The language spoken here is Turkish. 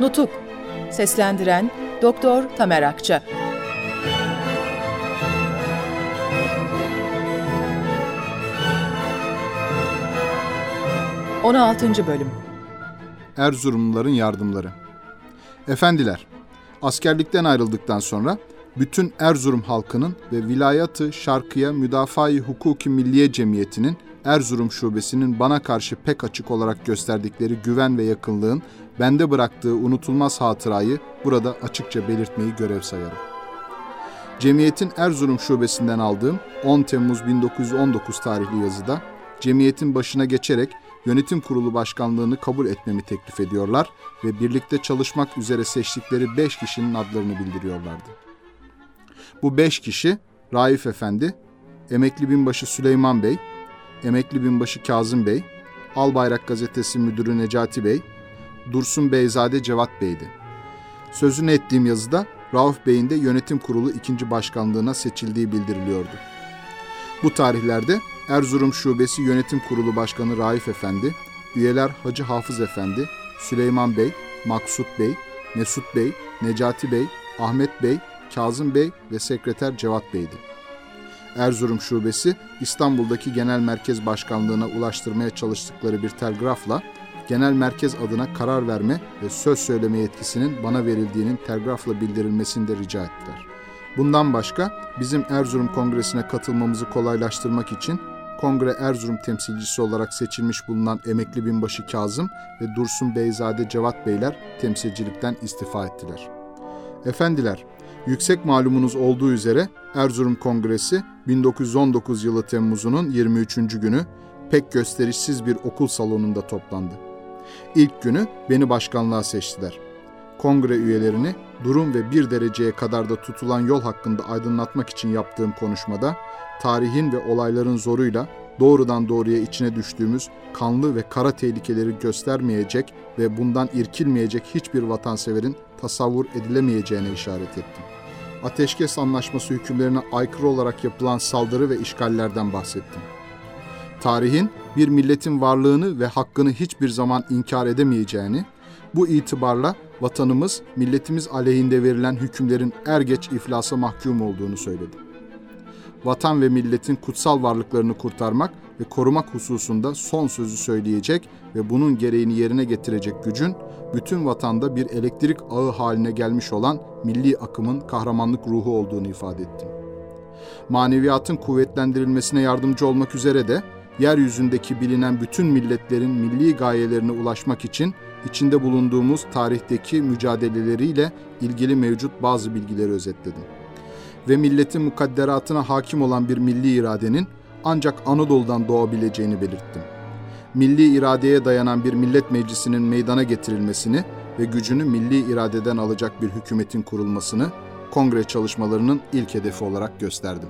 Nutuk Seslendiren Doktor Tamer Akça 16. Bölüm Erzurumluların yardımları Efendiler, askerlikten ayrıldıktan sonra bütün Erzurum halkının ve Vilayatı Şarkıya Müdafaa-i Hukuki Milliye Cemiyeti'nin Erzurum Şubesi'nin bana karşı pek açık olarak gösterdikleri güven ve yakınlığın bende bıraktığı unutulmaz hatırayı burada açıkça belirtmeyi görev sayarım. Cemiyetin Erzurum Şubesi'nden aldığım 10 Temmuz 1919 tarihli yazıda cemiyetin başına geçerek yönetim kurulu başkanlığını kabul etmemi teklif ediyorlar ve birlikte çalışmak üzere seçtikleri 5 kişinin adlarını bildiriyorlardı. Bu 5 kişi Raif Efendi, Emekli Binbaşı Süleyman Bey, Emekli Binbaşı Kazım Bey, Albayrak Gazetesi Müdürü Necati Bey, Dursun Beyzade Cevat Bey'di. Sözünü ettiğim yazıda Rauf Bey'in de yönetim kurulu ikinci başkanlığına seçildiği bildiriliyordu. Bu tarihlerde Erzurum Şubesi Yönetim Kurulu Başkanı Raif Efendi, üyeler Hacı Hafız Efendi, Süleyman Bey, Maksut Bey, Mesut Bey, Necati Bey, Ahmet Bey, Kazım Bey ve Sekreter Cevat Bey'di. Erzurum Şubesi, İstanbul'daki Genel Merkez Başkanlığı'na ulaştırmaya çalıştıkları bir telgrafla, Genel Merkez adına karar verme ve söz söyleme yetkisinin bana verildiğinin telgrafla bildirilmesini de rica ettiler. Bundan başka bizim Erzurum Kongresi'ne katılmamızı kolaylaştırmak için Kongre Erzurum temsilcisi olarak seçilmiş bulunan emekli binbaşı Kazım ve Dursun Beyzade Cevat Beyler temsilcilikten istifa ettiler. Efendiler, yüksek malumunuz olduğu üzere Erzurum Kongresi 1919 yılı Temmuz'unun 23. günü pek gösterişsiz bir okul salonunda toplandı. İlk günü beni başkanlığa seçtiler. Kongre üyelerini durum ve bir dereceye kadar da tutulan yol hakkında aydınlatmak için yaptığım konuşmada tarihin ve olayların zoruyla doğrudan doğruya içine düştüğümüz kanlı ve kara tehlikeleri göstermeyecek ve bundan irkilmeyecek hiçbir vatanseverin tasavvur edilemeyeceğine işaret ettim. Ateşkes Anlaşması hükümlerine aykırı olarak yapılan saldırı ve işgallerden bahsettim. Tarihin bir milletin varlığını ve hakkını hiçbir zaman inkar edemeyeceğini, bu itibarla vatanımız, milletimiz aleyhinde verilen hükümlerin er geç iflasa mahkum olduğunu söyledi. Vatan ve milletin kutsal varlıklarını kurtarmak ve korumak hususunda son sözü söyleyecek ve bunun gereğini yerine getirecek gücün bütün vatanda bir elektrik ağı haline gelmiş olan milli akımın kahramanlık ruhu olduğunu ifade ettim. Maneviyatın kuvvetlendirilmesine yardımcı olmak üzere de yeryüzündeki bilinen bütün milletlerin milli gayelerine ulaşmak için içinde bulunduğumuz tarihteki mücadeleleriyle ilgili mevcut bazı bilgileri özetledim. Ve milletin mukadderatına hakim olan bir milli iradenin ancak Anadolu'dan doğabileceğini belirttim. Milli iradeye dayanan bir millet meclisinin meydana getirilmesini ve gücünü milli iradeden alacak bir hükümetin kurulmasını kongre çalışmalarının ilk hedefi olarak gösterdim.